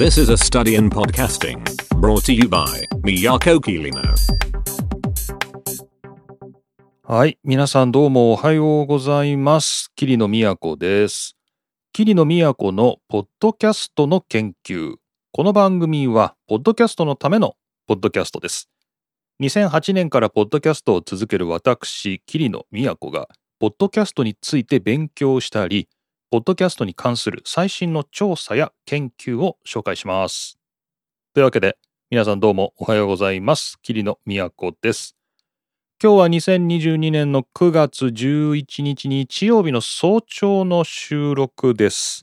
This is a study in podcasting brought to you by Miyako Kirino. はい。皆さんどうもおはようございます。桐野都です。桐野都のポッドキャストの研究。この番組は、ポッドキャストのためのポッドキャストです。2008年からポッドキャストを続ける私、桐野都が、ポッドキャストについて勉強したり、ポッドキャストに関する最新の調査や研究を紹介します。というわけで、皆さんどうもおはようございます。桐野都です。今日は2022年の9月11日日曜日の早朝の収録です。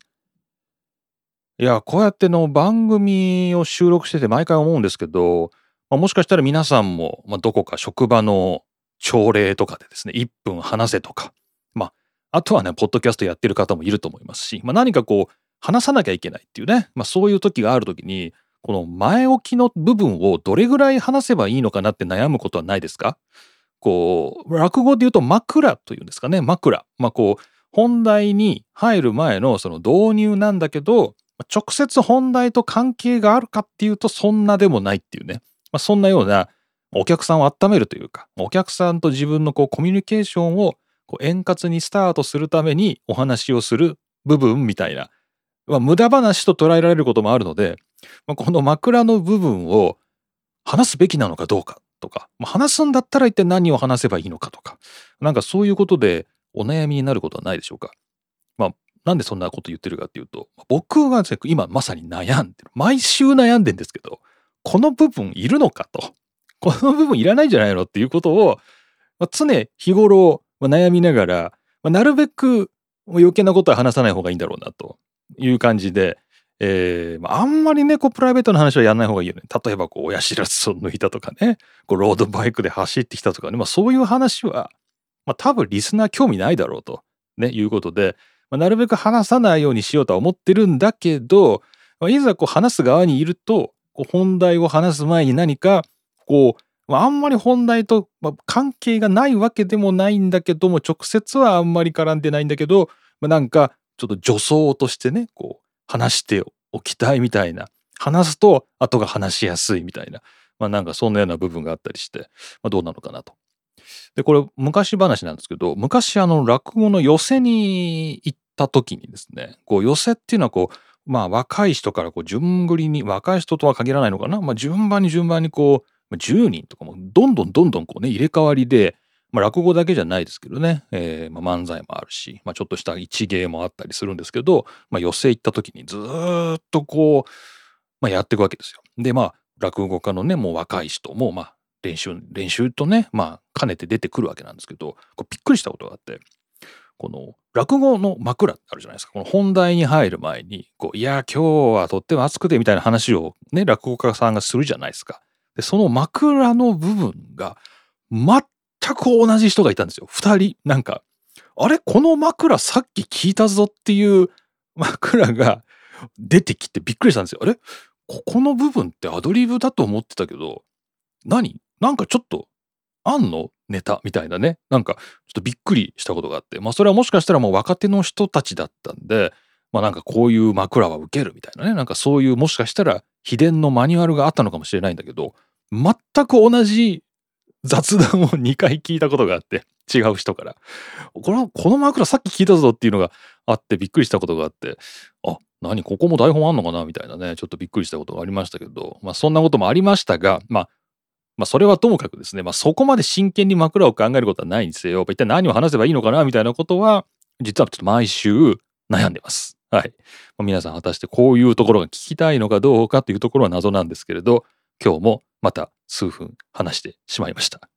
いや、こうやっての番組を収録してて毎回思うんですけど、まあもしかしたら皆さんも、まあ、どこか職場の朝礼とかでですね、1分話せとか、あ、とはね、ポッドキャストやってる方もいると思いますし、まあ、何かこう、話さなきゃいけないっていうね、まあ、そういう時がある時に、この前置きの部分をどれぐらい話せばいいのかなって悩むことはないですか？こう、落語で言うと枕というんですかね、枕。まあこう、本題に入る前のその導入なんだけど、直接本題と関係があるかっていうとそんなでもないっていうね。まあ、そんなようなお客さんを温めるというか、お客さんと自分のこうコミュニケーションをこう円滑にスタートするためにお話をする部分みたいな、まあ、無駄話と捉えられることもあるので、まあ、この枕の部分を話すべきなのかどうかとか、まあ、話すんだったら一体何を話せばいいのかとか、なんかそういうことでお悩みになることはないでしょうか。まあ、なんでそんなこと言ってるかっていうと、僕が、今まさに悩んでる。毎週悩んでんですけど、この部分いるのかと。この部分いらないんじゃないのっていうことを、常日頃まあ悩みながら、まあ、なるべく余計なことは話さない方がいいんだろうなという感じで、えーまあ、あんまりね、こう、プライベートの話はやらない方がいいよね。例えば、こう、親知らずを抜いたとかね、こう、ロードバイクで走ってきたとかね、まあ、そういう話は、まあ、多分リスナー興味ないだろうと、ね、いうことで、まあ、なるべく話さないようにしようとは思ってるんだけど、まあ、いざこう、話す側にいると、こう本題を話す前に何か、こう、まあ、あんまり本題と、まあ、関係がないわけでもないんだけども、直接はあんまり絡んでないんだけど、まあ、なんか、ちょっと助走としてね、こう、話しておきたいみたいな。話すと後が話しやすいみたいな。まあなんかそんなような部分があったりして、まあどうなのかなと。で、これ昔話なんですけど、昔あの落語の寄せに行った時にですね、こう寄せっていうのはこう、まあ若い人からこう順繰りに、若い人とは限らないのかな。まあ順番に順番にこう、10人とかもどんどんどんどんこうね、入れ替わりで、まあ、落語だけじゃないですけどね、えーまあ、漫才もあるし、まあ、ちょっとした一芸もあったりするんですけど、まあ、寄席行った時にずっとこう、まあ、やっていくわけですよ。でまあ落語家のねもう若い人もまあ練習練習とねまあ兼ねて出てくるわけなんですけどこうびっくりしたことがあってこの落語の枕ってあるじゃないですかこの本題に入る前にこういや今日はとっても暑くてみたいな話をね落語家さんがするじゃないですか。でその枕の部分が全く同じ人がいたんですよ。二人。なんか、あれ？この枕さっき聞いたぞっていう枕が出てきてびっくりしたんですよ。あれ？ここの部分ってアドリブだと思ってたけど、何？なんかちょっと、あんの？ネタ？みたいなね。なんか、ちょっとびっくりしたことがあって。まあ、それはもしかしたらもう若手の人たちだったんで、まあなんかこういう枕は受けるみたいなね。なんかそういうもしかしたら秘伝のマニュアルがあったのかもしれないんだけど、全く同じ雑談を2回聞いたことがあって違う人からこのこの枕さっき聞いたぞっていうのがあってびっくりしたことがあってあ何ここも台本あんのかな？みたいなねちょっとびっくりしたことがありましたけどまあそんなこともありましたがまあまあそれはともかくですね、まあ、そこまで真剣に枕を考えることはないにせよ一体何を話せばいいのかな？みたいなことは実はちょっと毎週悩んでます。はい。まあ、皆さん果たしてこういうところが聞きたいのかどうかというところは謎なんですけれど今日もまた数分話してしまいました。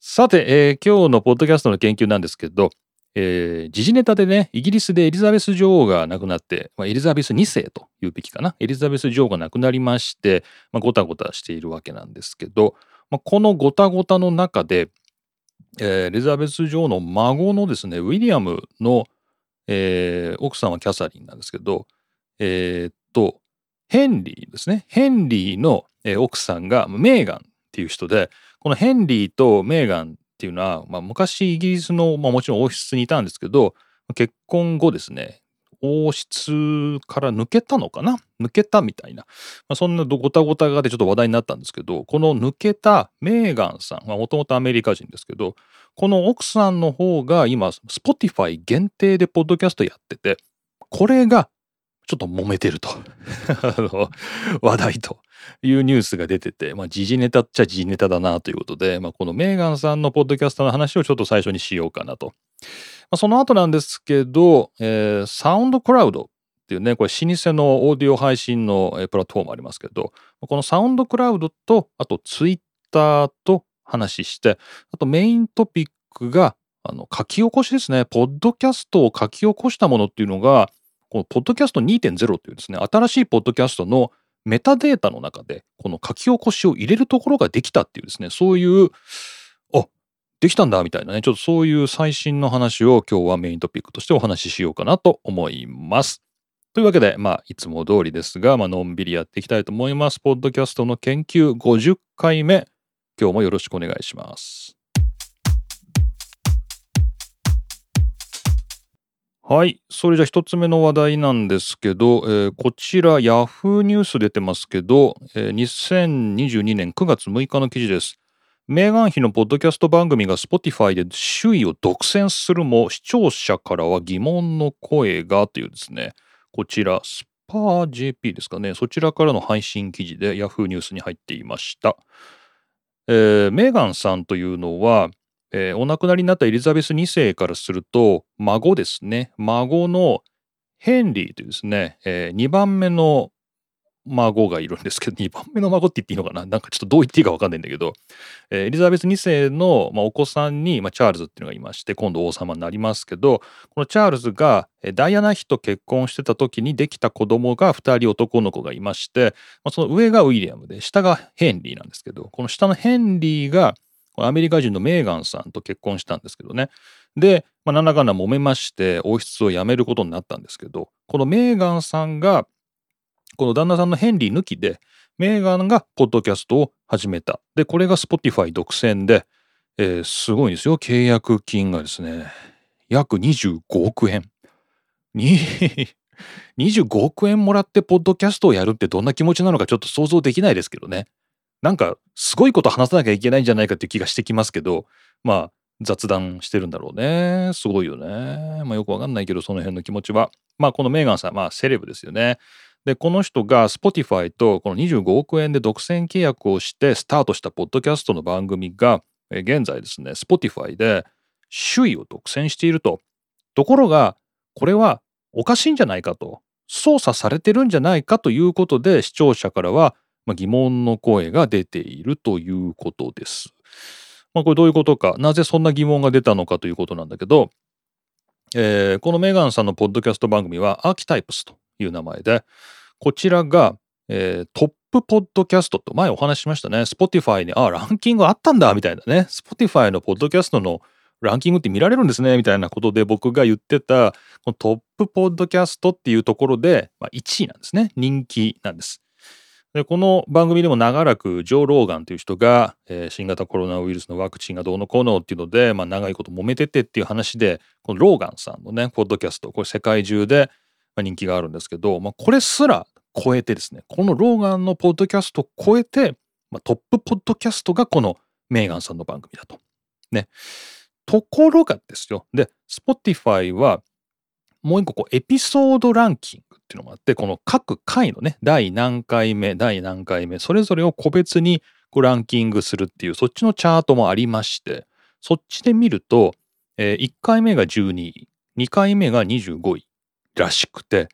さて、えー今日のポッドキャストの研究なんですけど、えー時事ネタでね、イギリスでエリザベス女王が亡くなって、まあ、エリザベス2世というべきかな。エリザベス女王が亡くなりまして、まあ、ごたごたしているわけなんですけど、まあ、このごたごたの中で、えーエリザベス女王の孫のですね、ウィリアムの、えー奥さんはキャサリンなんですけど、えーっと、ヘンリーですね。ヘンリーの、えー奥さんがメーガンっていう人で、このヘンリーとメーガンっていうのは、まあ、昔イギリスの、まあ、もちろん王室にいたんですけど、結婚後ですね、王室から抜けたのかな？抜けたみたいな、まあ、そんなごたごたがでちょっと話題になったんですけどこの抜けたメーガンさんもともとアメリカ人ですけどこの奥さんの方が今 Spotify 限定でポッドキャストやっててこれがちょっと揉めてると。話題と。いうニュースが出てて、まあ、時事ネタっちゃ時事ネタだなということで、まあ、このメーガンさんのポッドキャストの話をちょっと最初にしようかなと。まあ、その後なんですけど、えー、サウンドクラウドっていうね、これ老舗のオーディオ配信のプラットフォームありますけど、このサウンドクラウドと、あとツイッターと話して、あとメイントピックが、あの、書き起こしですね。ポッドキャストを書き起こしたものっていうのが、このポッドキャスト2.0というですね、新しいポッドキャストのメタデータの中で、この書き起こしを入れるところができたっていうですね、そういう、あ、できたんだみたいなね、ちょっとそういう最新の話を今日はメイントピックとしてお話ししようかなと思います。というわけで、まあ、いつも通りですが、まあのんびりやっていきたいと思います。ポッドキャストの研究50回目、今日もよろしくお願いします。はい。それじゃあ一つ目の話題なんですけど、えー、こちら Yahoo ニュース出てますけど、えー、2022年9月6日の記事です。メーガン妃のポッドキャスト番組が Spotify で首位を独占するも視聴者からは疑問の声がというですね、こちらスパー JP ですかね、そちらからの配信記事で Yahoo ニュースに入っていました。えー、メーガンさんというのは、えー、お亡くなりになったエリザベス2世からすると、孫ですね。孫のヘンリーというですね、えー、2番目の孫がいるんですけど、2番目の孫って言っていいのかな？なんかちょっとどう言っていいかわかんないんだけど、えー、エリザベス2世の、まあ、お子さんに、まあ、チャールズっていうのがいまして、今度王様になりますけど、このチャールズがダイアナ妃と結婚してた時にできた子供が2人男の子がいまして、まあ、その上がウィリアムで、下がヘンリーなんですけど、この下のヘンリーが、アメリカ人のメーガンさんと結婚したんですけどね。で、まあ、なんだかんだ揉めまして王室を辞めることになったんですけどこのメーガンさんがこの旦那さんのヘンリー抜きでメーガンがポッドキャストを始めた。でこれが Spotify 独占で、えー、すごいんですよ契約金がですね約25億円。に25億円もらってポッドキャストをやるってどんな気持ちなのかちょっと想像できないですけどね。なんかすごいこと話さなきゃいけないんじゃないかっていう気がしてきますけどまあ雑談してるんだろうね。すごいよね。まあよくわかんないけどその辺の気持ちは。まあこのメーガンさんまあセレブですよね。でこの人が Spotify とこの25億円で独占契約をしてスタートしたポッドキャストの番組が現在ですね Spotify で首位を独占していると。ところがこれはおかしいんじゃないかと。操作されてるんじゃないかということで視聴者からはまあ、疑問の声が出ているということです。まあ、これどういうことか、なぜそんな疑問が出たのかということなんだけど、えー、このメガンさんのポッドキャスト番組はアーキタイプスという名前で、こちらが、えー、トップポッドキャストと前お話ししましたね。Spotify に、あ、ランキングあったんだみたいなね。Spotify のポッドキャストのランキングって見られるんですねみたいなことで僕が言ってたこのトップポッドキャストっていうところで、まあ、1位なんですね。人気なんです。でこの番組でも長らくジョー・ローガンという人が、えー、新型コロナウイルスのワクチンがどうのこうのっていうので、まあ、長いこと揉めててっていう話でこのローガンさんのねポッドキャストこれ世界中で人気があるんですけど、まあ、これすら超えてですねこのローガンのポッドキャストを超えて、まあ、トップポッドキャストがこのメーガンさんの番組だと。ね。ところがですよ。で、Spotify はもう一個こうエピソードランキングっていうのもあってこの各回のね第何回目第何回目それぞれを個別にこうランキングするっていうそっちのチャートもありましてそっちで見ると、えー、1回目が12位2回目が25位らしくて、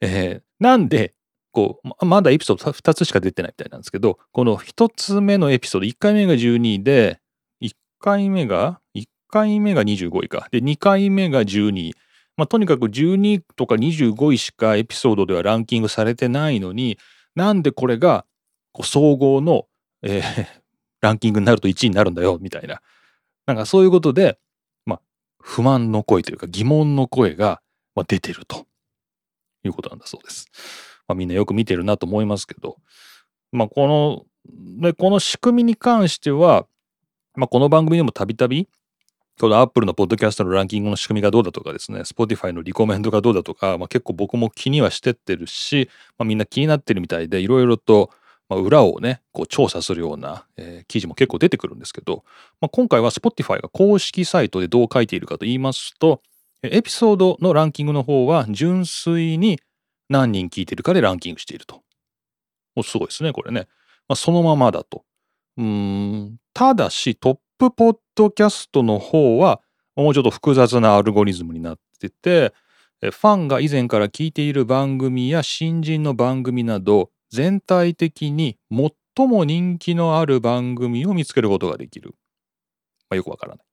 えー、なんでこうまだエピソード2つしか出てないみたいなんですけどこの1つ目のエピソード1回目が12位で1回目が1回目が25位か。で2回目が12位。まあ、とにかく12とか25位しかエピソードではランキングされてないのになんでこれがこう総合の、えー、ランキングになると1位になるんだよみたいな。なんかそういうことで、まあ、不満の声というか疑問の声が、出てると。いうことなんだそうです。まあ、みんなよく見てるなと思いますけど、まあ、このでこの仕組みに関しては、まあ、この番組でもたびたびこの Apple のポッドキャストのランキングの仕組みがどうだとかですね、Spotify のリコメンドがどうだとか、まあ、結構僕も気にはしてってるし、まあ、みんな気になってるみたいで、いろいろと、まあ、裏をね、こう調査するような、えー、記事も結構出てくるんですけど、まあ、今回は Spotify が公式サイトでどう書いているかと言いますと、エピソードのランキングの方は純粋に何人聞いてるかでランキングしていると。おすごいですね、これね。まあ、そのままだと。うん、ただしトップポッドキャストの方はもうちょっと複雑なアルゴリズムになってて、ファンが以前から聞いている番組や新人の番組など全体的に最も人気のある番組を見つけることができる。まあ、よくわからない。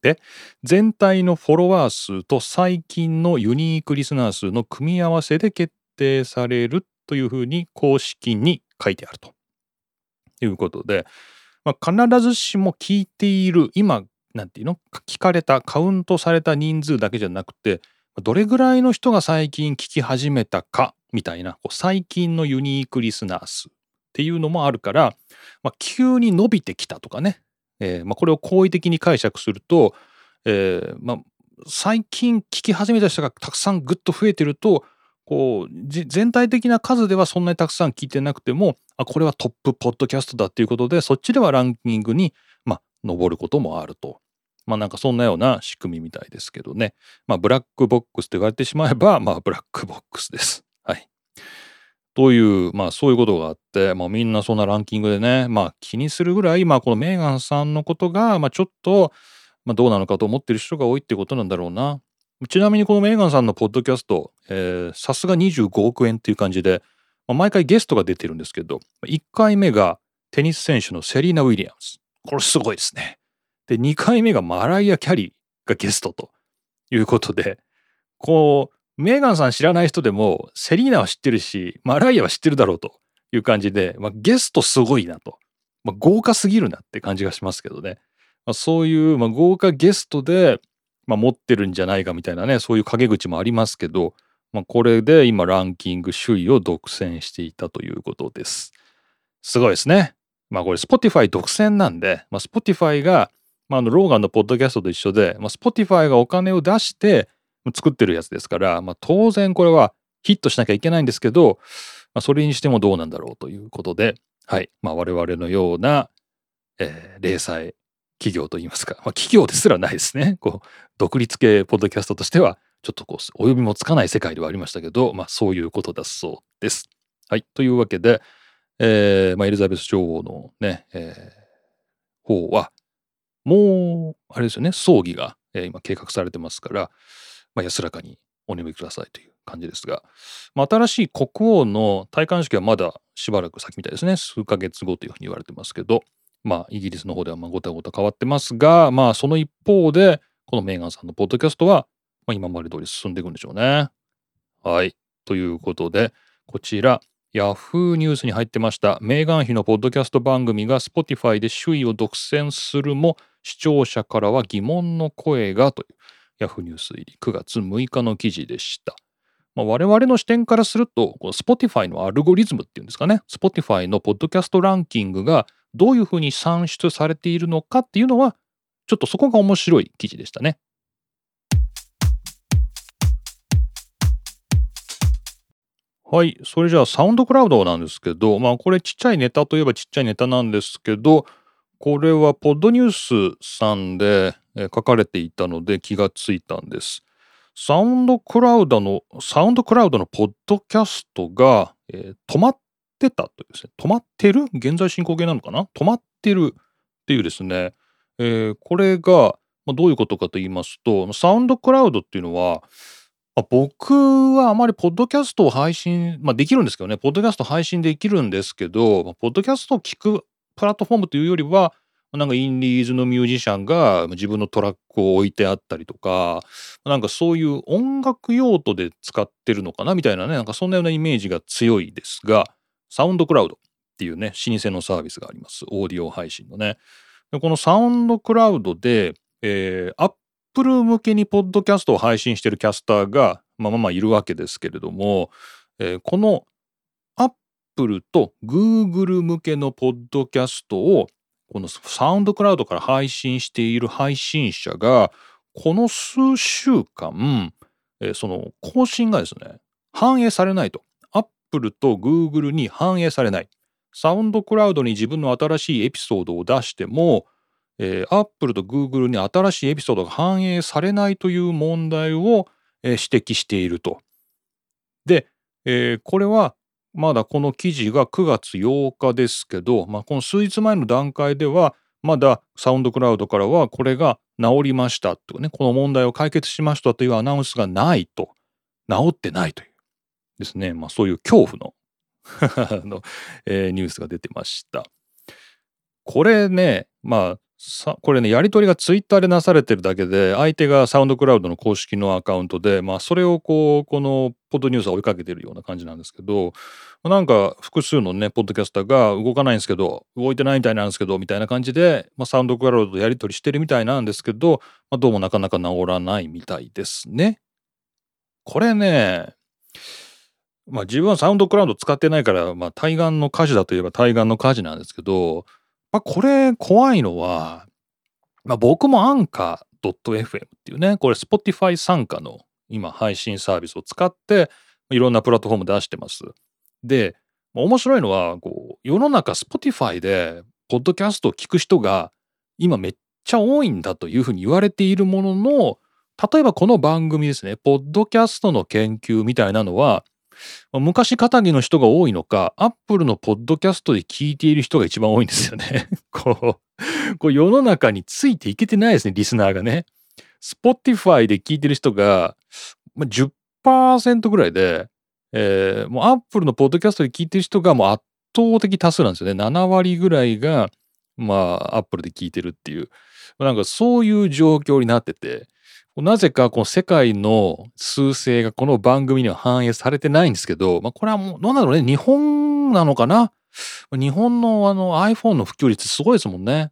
で、全体のフォロワー数と最近のユニークリスナー数の組み合わせで決定されるというふうに公式に書いてあるということで、まあ、必ずしも聞いている今なんていうの？聞かれたカウントされた人数だけじゃなくてどれぐらいの人が最近聞き始めたかみたいなこう最近のユニークリスナー数っていうのもあるから、まあ、急に伸びてきたとかね、えーまあ、これを好意的に解釈すると、えーまあ、最近聞き始めた人がたくさんぐっと増えてるとこう全体的な数ではそんなにたくさん聞いてなくてもあこれはトップポッドキャストだっていうことでそっちではランキングにまあ上ることもあると。まあなんかそんなような仕組みみたいですけどね。まあブラックボックスと言われてしまえば まあブラックボックスです。はい。という、まあそういうことがあって、まあみんなそんなランキングでね、まあ気にするぐらい、まあこのメーガンさんのことが、まあちょっと、まあどうなのかと思ってる人が多いってことなんだろうな。ちなみにこのメーガンさんのポッドキャスト、さすが25億円っていう感じで、まあ、毎回ゲストが出てるんですけど、1回目がテニス選手のセリーナ・ウィリアムズ。これすごいですね。で、2回目がマライア・キャリーがゲストということで、こう、メーガンさん知らない人でも、セリーナは知ってるし、マライアは知ってるだろうという感じで、まあ、ゲストすごいなと。まあ、豪華すぎるなって感じがしますけどね。まあ、そういう、まあ、豪華ゲストで、まあ、持ってるんじゃないかみたいなね、そういう陰口もありますけど、まあ、これで今ランキング首位を独占していたということです。すごいですね。まあこれ Spotify 独占なんで、まあ、Spotify が、まあ、あのローガンのポッドキャストと一緒で、まあ、Spotify がお金を出して作ってるやつですから、まあ、当然これはヒットしなきゃいけないんですけど、まあ、それにしてもどうなんだろうということで、はい。まあ、我々のような、えー、零細企業といいますか、まあ、企業ですらないですね。こう、独立系ポッドキャストとしては、ちょっとこう、お呼びもつかない世界ではありましたけど、まあ、そういうことだそうです。はい。というわけで、えー、まあ、エリザベス女王のね、えー、方は、もう、あれですよね、葬儀が、えー、今計画されてますから、まあ、安らかにお眠りくださいという感じですが、まあ、新しい国王の戴冠式はまだしばらく先みたいですね。数ヶ月後というふうに言われてますけど、まあ、イギリスの方ではまあごたごた変わってますが、まあ、その一方で、このメーガンさんのポッドキャストは、まあ、今まで通り進んでいくんでしょうね。はい。ということで、こちら、ヤフーニュースに入ってました。メーガン妃のポッドキャスト番組が Spotify で首位を独占するも、視聴者からは疑問の声がという、ヤフーニュース入り9月6日の記事でした。まあ、我々の視点からすると、この Spotify のアルゴリズムっていうんですかね、Spotify のポッドキャストランキングがどういうふうに算出されているのかっていうのは、ちょっとそこが面白い記事でしたね。はい。それじゃあ、サウンドクラウドなんですけど、まあ、これちっちゃいネタといえばちっちゃいネタなんですけど、これはポッドニュースさんで書かれていたので気がついたんです。サウンドクラウドの、サウンドクラウドのポッドキャストが、えー、止まってたというですね、止まってる？現在進行形なのかな？止まってるっていうですね、えー、これが、ま、どういうことかと言いますと、サウンドクラウドっていうのは、まあ、僕はあまりポッドキャストを配信、まあ、できるんですけどね、ポッドキャスト配信できるんですけど、まあ、ポッドキャストを聞くプラットフォームというよりは、なんかインディーズのミュージシャンが自分のトラックを置いてあったりとか、なんかそういう音楽用途で使ってるのかな？みたいなね、なんかそんなようなイメージが強いですが、サウンドクラウドっていうね、老舗のサービスがあります。オーディオ配信のね。でこのサウンドクラウドで、えー、アップル向けにポッドキャストを配信してるキャスターが、まあまあまあいるわけですけれども、えー、このアップルとグーグル向けのポッドキャストをこのサウンドクラウドから配信している配信者が、この数週間、えー、その更新がですね、反映されないと。Apple と Google に反映されない。サウンドクラウドに自分の新しいエピソードを出しても、えー、Apple と Google に新しいエピソードが反映されないという問題を、えー、指摘していると。で、えー、これはまだこの記事が9月8日ですけど、まあ、この数日前の段階ではまだサウンドクラウドからはこれが治りましたとね、この問題を解決しましたというアナウンスがないと、治ってないというですね、まあそういう恐怖の の、えー、ニュースが出てました。これね、まあさこれねやり取りがツイッターでなされてるだけで相手がサウンドクラウドの公式のアカウントでまあそれをこうこのポッドニュースは追いかけてるような感じなんですけどなんか複数のねポッドキャスターが動かないんですけど動いてないみたいなんですけどみたいな感じで、まあ、サウンドクラウドとやり取りしてるみたいなんですけど、まあ、どうもなかなか治らないみたいですね。これねまあ自分はサウンドクラウド使ってないからまあ対岸の火事だといえば対岸の火事なんですけどまあ、これ怖いのは、まあ、僕もアンカー .fm っていうね、これ Spotify 参加の今配信サービスを使っていろんなプラットフォーム出してます。で、面白いのはこう世の中 Spotify でポッドキャストを聞く人が今めっちゃ多いんだというふうに言われているものの例えばこの番組ですねポッドキャストの研究みたいなのは昔肩着の人が多いのか、アップルのポッドキャストで聞いている人が一番多いんですよね。こう、こう世の中についていけてないですね、リスナーがね。Spotify で聞いてる人が、まあ、10%ぐらいで、えー、もうアップルのポッドキャストで聞いてる人がもう圧倒的多数なんですよね。7割ぐらいが、まあ、アップルで聞いてるっていう。なんかそういう状況になってて、なぜかこの世界の数勢がこの番組には反映されてないんですけど、まあ、これはもうどうなのね日本なのかな？日本のあの iPhone の普及率すごいですもんね。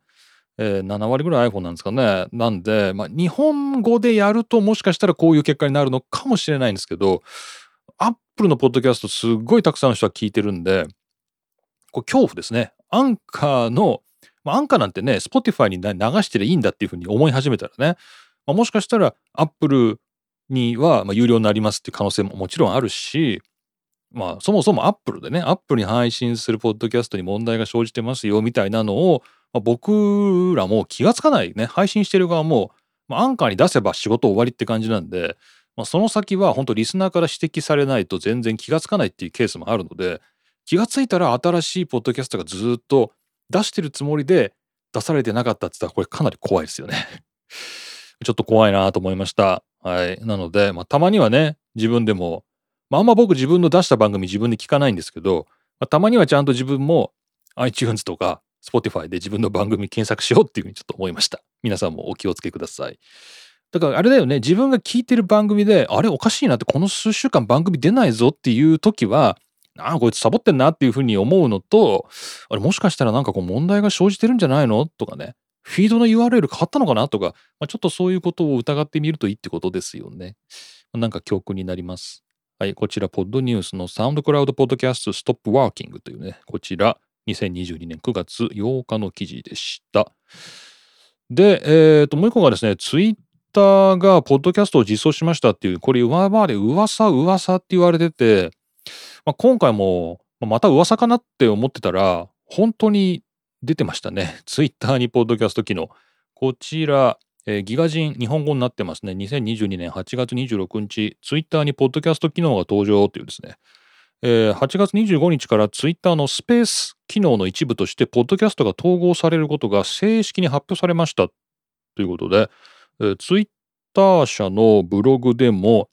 えー、7割ぐらい iPhone なんですかね。なんで、まあ、日本語でやるともしかしたらこういう結果になるのかもしれないんですけど、Apple のポッドキャストすごいたくさんの人が聞いてるんで、こ恐怖ですね。アンカーの、まあ、アンカーなんてね、Spotify に流してりゃいいんだっていうふうに思い始めたらね、まあ、もしかしたら Apple にはま有料になりますっていう可能性ももちろんあるし、まあそもそも Apple でね、 Apple に配信するポッドキャストに問題が生じてますよみたいなのを、まあ、僕らも気がつかないね、配信してる側も、まあ、アンカーに出せば仕事終わりって感じなんで、まあ、その先は本当リスナーから指摘されないと全然気がつかないっていうケースもあるので、気がついたら新しいポッドキャストがずっと出してるつもりで出されてなかったって言ったらこれかなり怖いですよね。ちょっと怖いなと思いました。はい。なので、まあ、たまにはね、自分でも、まあ、あんま僕自分の出した番組自分で聞かないんですけど、まあ、たまにはちゃんと自分も iTunes とか Spotify で自分の番組検索しようっていうふうにちょっと思いました。皆さんもお気をつけください。だからあれだよね、自分が聞いてる番組で、あれおかしいなって、この数週間番組出ないぞっていう時は、ああ、こいつサボってんなっていうふうに思うのと、あれもしかしたらなんかこう問題が生じてるんじゃないのとかね、フィードの URL 変わったのかな？とか、まあ、ちょっとそういうことを疑ってみるといいってことですよね。なんか教訓になります。はい、こちら、 Podnews の SoundCloud podcast stop working というね、こちら、2022年9月8日の記事でした。で、えっ、ー、と、もう一個がですね、ツイッターがポッドキャストを実装しましたっていう、これ今まで噂噂って言われてて、まあ、今回もまた噂かなって思ってたら、本当に出てましたね。ツイッターにポッドキャスト機能。こちら、えー、ギガ人日本語になってますね。2022年8月26日、ツイッターにポッドキャスト機能が登場というですね。えー、8月25日からツイッターのスペース機能の一部として、ポッドキャストが統合されることが正式に発表されましたということで、えー、ツイッター社のブログでも、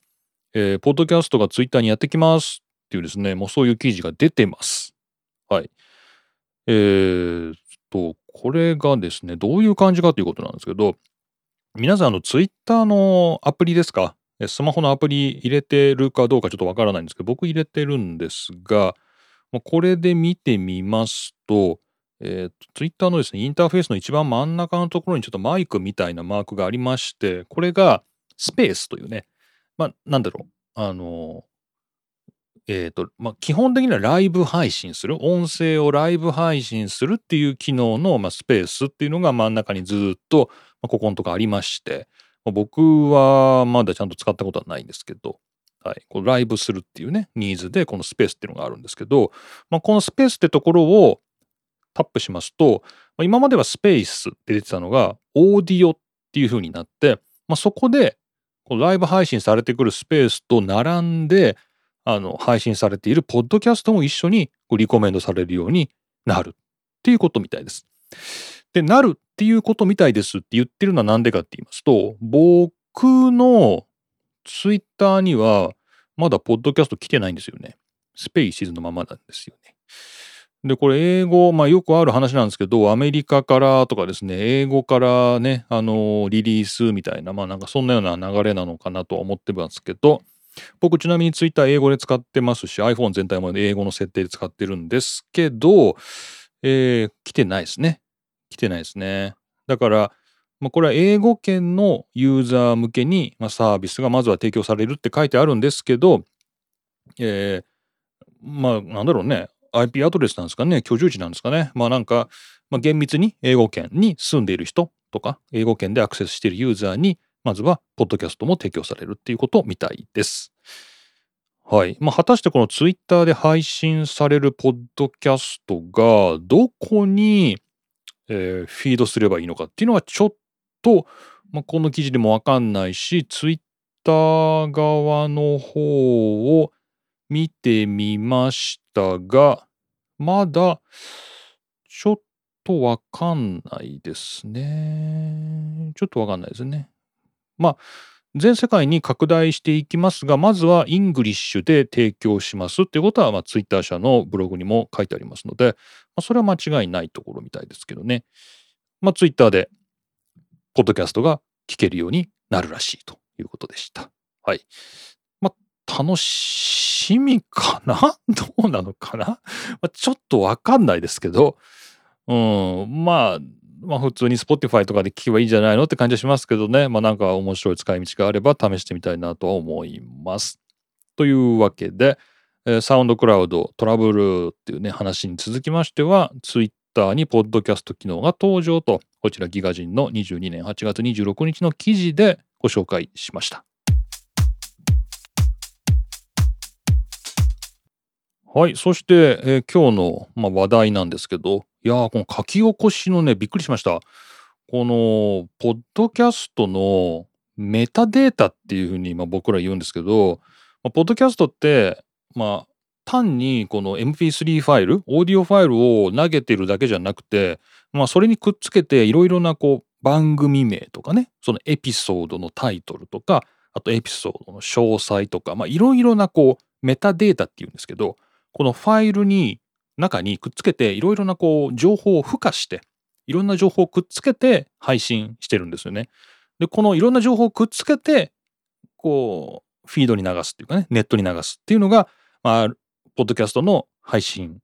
えー、ポッドキャストがツイッターにやってきますっていうですね、もうそういう記事が出てます。はい。えー、と、これがですね、どういう感じかということなんですけど、皆さん、あの、ツイッターのアプリですか？スマホのアプリ入れてるかどうかちょっとわからないんですけど、僕入れてるんですが、これで見てみますと、えー、ツイッターのですね、インターフェースの一番真ん中のところにちょっとマイクみたいなマークがありまして、これがスペースというね、まあ、なんだろう、あの、えっ、と、まあ、基本的にはライブ配信する、音声をライブ配信するっていう機能の、まあ、スペースっていうのが真ん中にずっと、まあ、ここのとこありまして、まあ、僕はまだちゃんと使ったことはないんですけど、はい、こうライブするっていうね、ニーズでこのスペースっていうのがあるんですけど、まあ、このスペースってところをタップしますと、まあ、今まではスペースって出てたのが、オーディオっていう風になって、まあ、そこでこうライブ配信されてくるスペースと並んで、あの、配信されているポッドキャストも一緒にリコメンドされるようになるっていうことみたいです。で、なるっていうことみたいですって言ってるのは何でかって言いますと、僕のツイッターにはまだポッドキャスト来てないんですよね。スペーシーズのままなんですよね。で、これ英語、まあよくある話なんですけど、アメリカからとかですね、英語からね、あの、リリースみたいな、まあなんかそんなような流れなのかなとは思ってますけど、僕ちなみに Twitter 英語で使ってますし iPhone 全体も英語の設定で使ってるんですけど、えー、来てないですね。来てないですね。だから、まあ、これは英語圏のユーザー向けに、まあ、サービスがまずは提供されるって書いてあるんですけど、えー、まあなんだろうね IP アドレスなんですかね居住地なんですかねまあなんか、まあ、厳密に英語圏に住んでいる人とか英語圏でアクセスしているユーザーにまずは、ポッドキャストも提供されるっていうことみたいです。はい。まあ、果たしてこのツイッターで配信されるポッドキャストが、どこに、えー、フィードすればいいのかっていうのはちょっと、まあ、この記事でもわかんないし、ツイッター側の方を見てみましたが、まだ、ちょっとわかんないですね。ちょっとわかんないですね。まあ、全世界に拡大していきますが、まずは English で提供しますっていうことは、まあ、ツイッター社のブログにも書いてありますので、まあ、それは間違いないところみたいですけどね。まあ、ツイッターで、ポッドキャストが聞けるようになるらしいということでした。はい。まあ、楽しみかな？どうなのかな、まあ、ちょっとわかんないですけど、うん、まあ、まあ普通に Spotify とかで聞けばいいんじゃないのって感じはしますけどね。まあなんか面白い使い道があれば試してみたいなと思います。というわけで、サウンドクラウドトラブルっていうね話に続きましては、Twitter にポッドキャスト機能が登場と、こちらギガ人の22年8月26日の記事でご紹介しました。はい。そして、えー、今日の、まあ、話題なんですけど、いやー、この書き起こしのね、びっくりしました。この、ポッドキャストのメタデータっていうふうにまあ僕ら言うんですけど、まあ、ポッドキャストって、まあ、単にこの MP3 ファイル、オーディオファイルを投げてるだけじゃなくて、まあ、それにくっつけていろいろなこう番組名とかね、そのエピソードのタイトルとか、あとエピソードの詳細とか、まあ、いろいろなこうメタデータっていうんですけど、このファイルに中にくっつけていろいろなこう情報を付加していろんな情報をくっつけて配信してるんですよね。でこのいろんな情報をくっつけてこうフィードに流すっていうかねネットに流すっていうのが、まあ、ポッドキャストの配信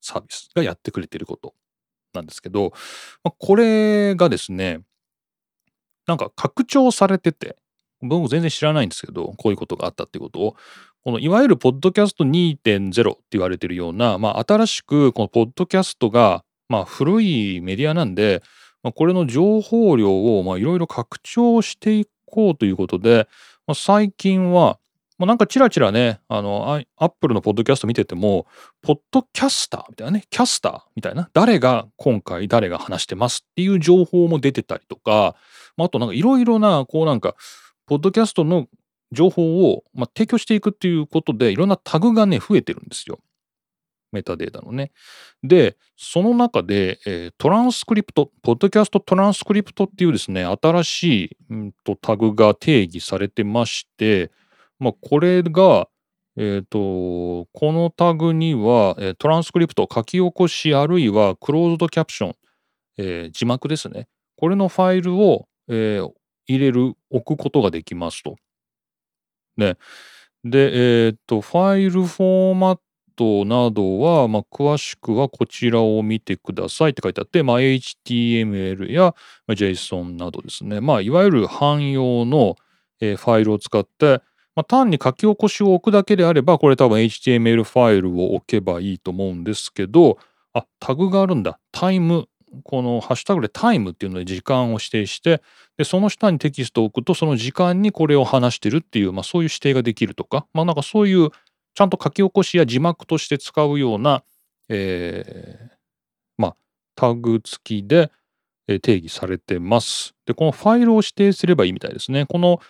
サービスがやってくれてることなんですけど、まあ、これがですねなんか拡張されてて僕も全然知らないんですけどこういうことがあったっていうことをこのいわゆるポッドキャスト2.0って言われてるような、まあ、新しくこのポッドキャストが、まあ、古いメディアなんで、まあ、これの情報量をいろいろ拡張していこうということで、まあ、最近は、まあ、なんかチラチラね、あの、アップルのポッドキャスト見てても、ポッドキャスターみたいなね、キャスターみたいな、誰が今回誰が話してますっていう情報も出てたりとか、まあ、あとなんかいろいろな、こうなんか、ポッドキャストの情報を、まあ、提供していくっていうことでいろんなタグがね増えてるんですよ。メタデータのね。で、その中で、えー、トランスクリプト、ポッドキャストトランスクリプトっていうですね、新しい、うんと、タグが定義されてまして、まあ、これが、えっ、ー、と、このタグには、えー、トランスクリプト、書き起こし、あるいはクローズドキャプション、えー、字幕ですね。これのファイルを、えー、入れる、置くことができますと。ね。で、えっ、ー、と、ファイルフォーマットなどは、まあ、詳しくはこちらを見てくださいって書いてあって、まあ、HTML や JSON などですね。まあ、いわゆる汎用の、ファイルを使って、まあ、単に書き起こしを置くだけであれば、これ多分 HTML ファイルを置けばいいと思うんですけど、あ、タグがあるんだ。タイム。このハッシュタグでタイムっていうので時間を指定して、で、その下にテキストを置くと、その時間にこれを話してるっていう、まあそういう指定ができるとか、まあなんかそういうちゃんと書き起こしや字幕として使うような、えー、まあタグ付きで定義されてます。で、このファイルを指定すればいいみたいですね。この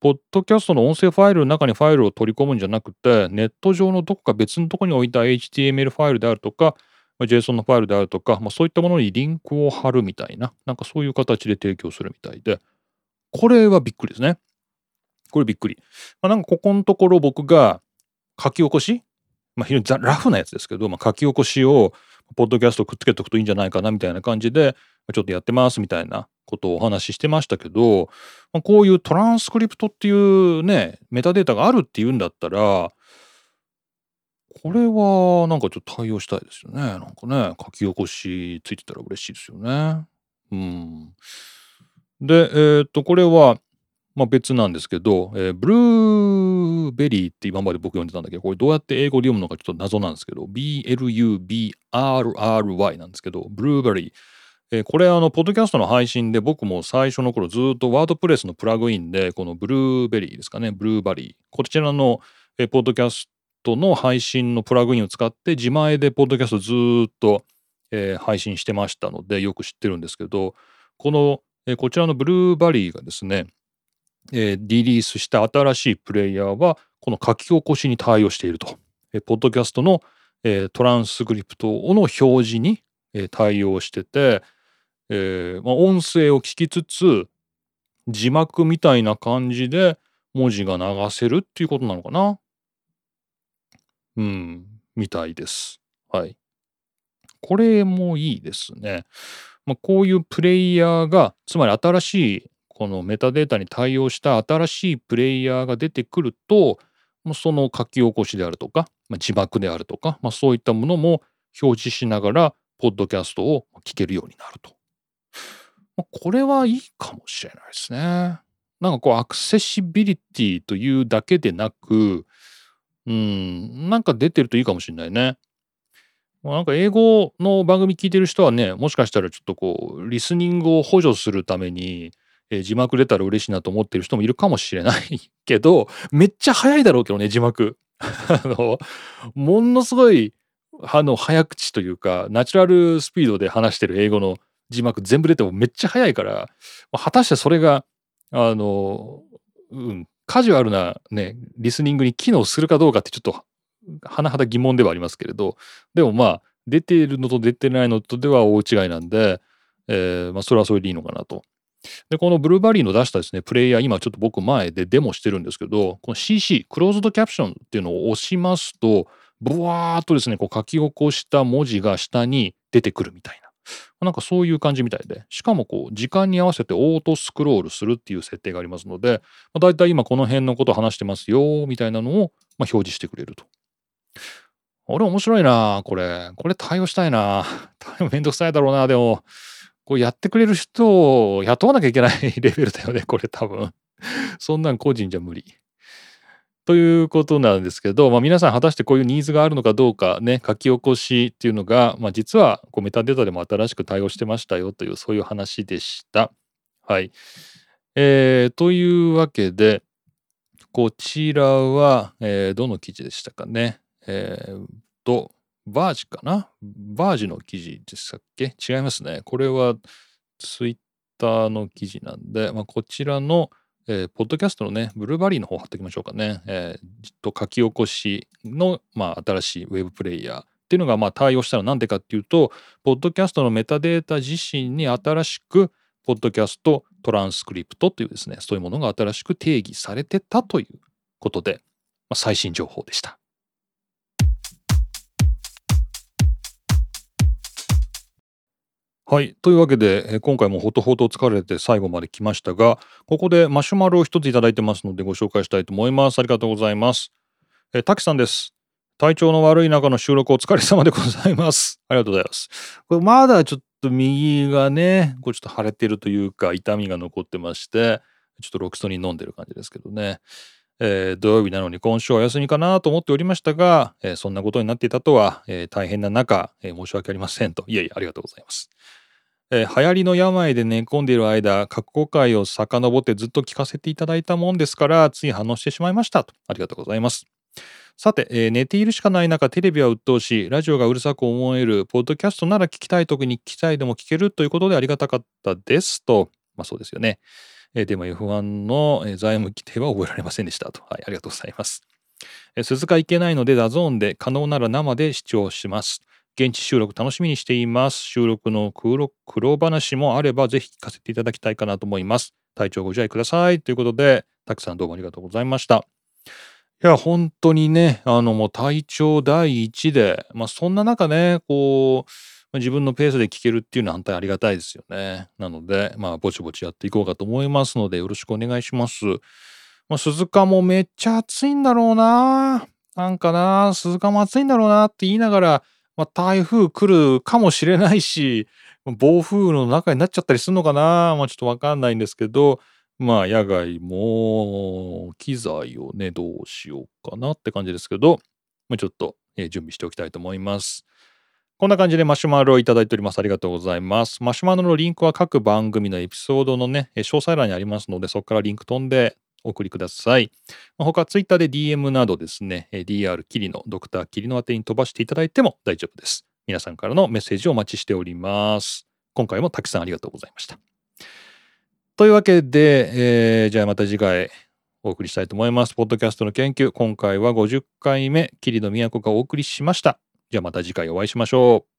ポッドキャストの音声ファイルの中にファイルを取り込むんじゃなくて、ネット上のどこか別のところに置いた HTML ファイルであるとか、JSON のファイルであるとか、まあ、そういったものにリンクを貼るみたいな、なんかそういう形で提供するみたいで、これはびっくりですね。これびっくり。まあ、なんかここのところ僕が書き起こし、まあ、非常にラフなやつですけど、まあ、書き起こしをポッドキャストくっつけておくといいんじゃないかなみたいな感じで、ちょっとやってますみたいなことをお話ししてましたけど、まあ、こういうトランスクリプトっていうね、メタデータがあるっていうんだったら、これはなんかちょっと対応したいですよね。なんかね、書き起こしついてたら嬉しいですよね。うん。で、えっ、と、これは、まあ、別なんですけど、えー、ブルーベリーって今まで僕読んでたんだけど、これどうやって英語で読むのかちょっと謎なんですけど、BLUBRRY なんですけど、ブルーベリー。えー、これあの、ポッドキャストの配信で僕も最初の頃ずっとワードプレスのプラグインで、このブルーベリーですかね、ブルーバリー。こちらの、えー、ポッドキャストの配信のプラグインを使って自前でポッドキャストずっと、えー、配信してましたのでよく知ってるんですけど、この、えー、こちらのブルーバリーがですね、えー、リリースした新しいプレイヤーはこの書き起こしに対応していると。えー、ポッドキャストの、えー、トランスクリプトの表示に、えー、対応してて、えーまあ、音声を聞きつつ字幕みたいな感じで文字が流せるっていうことなのかなうん、みたいです。はい。これもいいですね。まあ、こういうプレイヤーが、つまり新しいこのメタデータに対応した新しいプレイヤーが出てくると、その書き起こしであるとか、まあ、字幕であるとか、まあ、そういったものも表示しながら、ポッドキャストを聞けるようになると。まあ、これはいいかもしれないですね。なんかこうアクセシビリティというだけでなく、うん、なんか出てるといいかもしれないね。なんか英語の番組聞いてる人はね、もしかしたらちょっとこう、リスニングを補助するために、えー、字幕出たら嬉しいなと思ってる人もいるかもしれない けど、めっちゃ早いだろうけどね、字幕。あの、ものすごい、あの、早口というか、ナチュラルスピードで話してる英語の字幕全部出てもめっちゃ早いから、果たしてそれが、あの、うん、カジュアルなね、リスニングに機能するかどうかってちょっと、甚だ疑問ではありますけれど、でもまあ、出ているのと出てないのとでは大違いなんで、えー、まあ、それはそれでいいのかなと。で、このブルーバリーの出したですね、プレイヤー、今ちょっと僕前でデモしてるんですけど、この CC、クローズドキャプションっていうのを押しますと、ブワーっとですね、こう書き起こした文字が下に出てくるみたいな。なんかそういう感じみたいで、しかもこう、時間に合わせてオートスクロールするっていう設定がありますので、まあ、だいたい今この辺のこと話してますよ、みたいなのを、ま、表示してくれると。俺面白いなこれ。これ対応したいなめんどくさいだろうなでも、こうやってくれる人を雇わなきゃいけないレベルだよね、これ多分。そんなん個人じゃ無理。ということなんですけど、まあ、皆さん果たしてこういうニーズがあるのかどうかね書き起こしっていうのが、まあ、実はこうメタデータでも新しく対応してましたよというそういう話でした。はい。えー、というわけでこちらは、えー、どの記事でしたかね。えー、とバージかな？バージの記事でしたっけ？違いますね。これはツイッターの記事なんで、まあ、こちらの、えー、ポッドキャストのね、ブルーバリーの方貼っておきましょうかね。えー、と書き起こしの、まあ、新しいウェブプレイヤーっていうのがまあ対応したのは何でかっていうと、ポッドキャストのメタデータ自身に新しく、ポッドキャストトランスクリプトというですね、そういうものが新しく定義されてたということで、まあ、最新情報でした。はい。というわけで、今回もほとほと疲れて最後まで来ましたが、ここでマシュマロを一ついただいてますのでご紹介したいと思います。ありがとうございます。え、たきさんです。体調の悪い中の収録お疲れ様でございます。ありがとうございます。これまだちょっと右がね、これちょっと腫れてるというか、痛みが残ってまして、ちょっとロキソニン飲んでる感じですけどね。えー土曜日なのに今週はお休みかなと思っておりましたが、えーそんなことになっていたとは、えー大変な中、えー申し訳ありませんと。いえいえ、ありがとうございます。えー流行りの病で寝込んでいる間、過去回を遡ってずっと聞かせていただいたもんですから、つい反応してしまいましたと。ありがとうございます。さて、えー寝ているしかない中、テレビは鬱陶しい、ラジオがうるさく思える、ポッドキャストなら聞きたい時に聞きたいでも聞けるということでありがたかったですと。まあそうですよね。えーでも F1 の財務規定は覚えられませんでしたと。はい、ありがとうございます。えー鈴鹿行けないので、 DAZN で可能なら生で視聴します。現地収録楽しみにしています。収録の苦労話もあればぜひ聞かせていただきたいかなと思います。体調ご自愛ください。ということで、たくさんどうもありがとうございました。いや、本当にね、あのもう体調第一で、まあそんな中ね、こう、自分のペースで聞けるっていうのは本当にありがたいですよね。なので、まあぼちぼちやっていこうかと思いますので、よろしくお願いします。まあ鈴鹿もめっちゃ暑いんだろうな。なんかな、鈴鹿も暑いんだろうなって言いながら、まあ、台風来るかもしれないし、暴風雨の中になっちゃったりするのかなまあちょっとわかんないんですけど、まあ野外も機材をね、どうしようかなって感じですけど、まあ、ちょっと、え準備しておきたいと思います。こんな感じでマシュマロをいただいております。ありがとうございます。マシュマロのリンクは各番組のエピソードのね、詳細欄にありますので、そこからリンク飛んでお送りください。他、ツイッターで DM などですね、DR キリのドクターキリの宛てに飛ばしていただいても大丈夫です。皆さんからのメッセージをお待ちしております。今回もたくさんありがとうございました。というわけで、えーじゃあまた次回お送りしたいと思います。ポッドキャストの研究、今回は50回目、キリの都がお送りしました。じゃあまた次回お会いしましょう。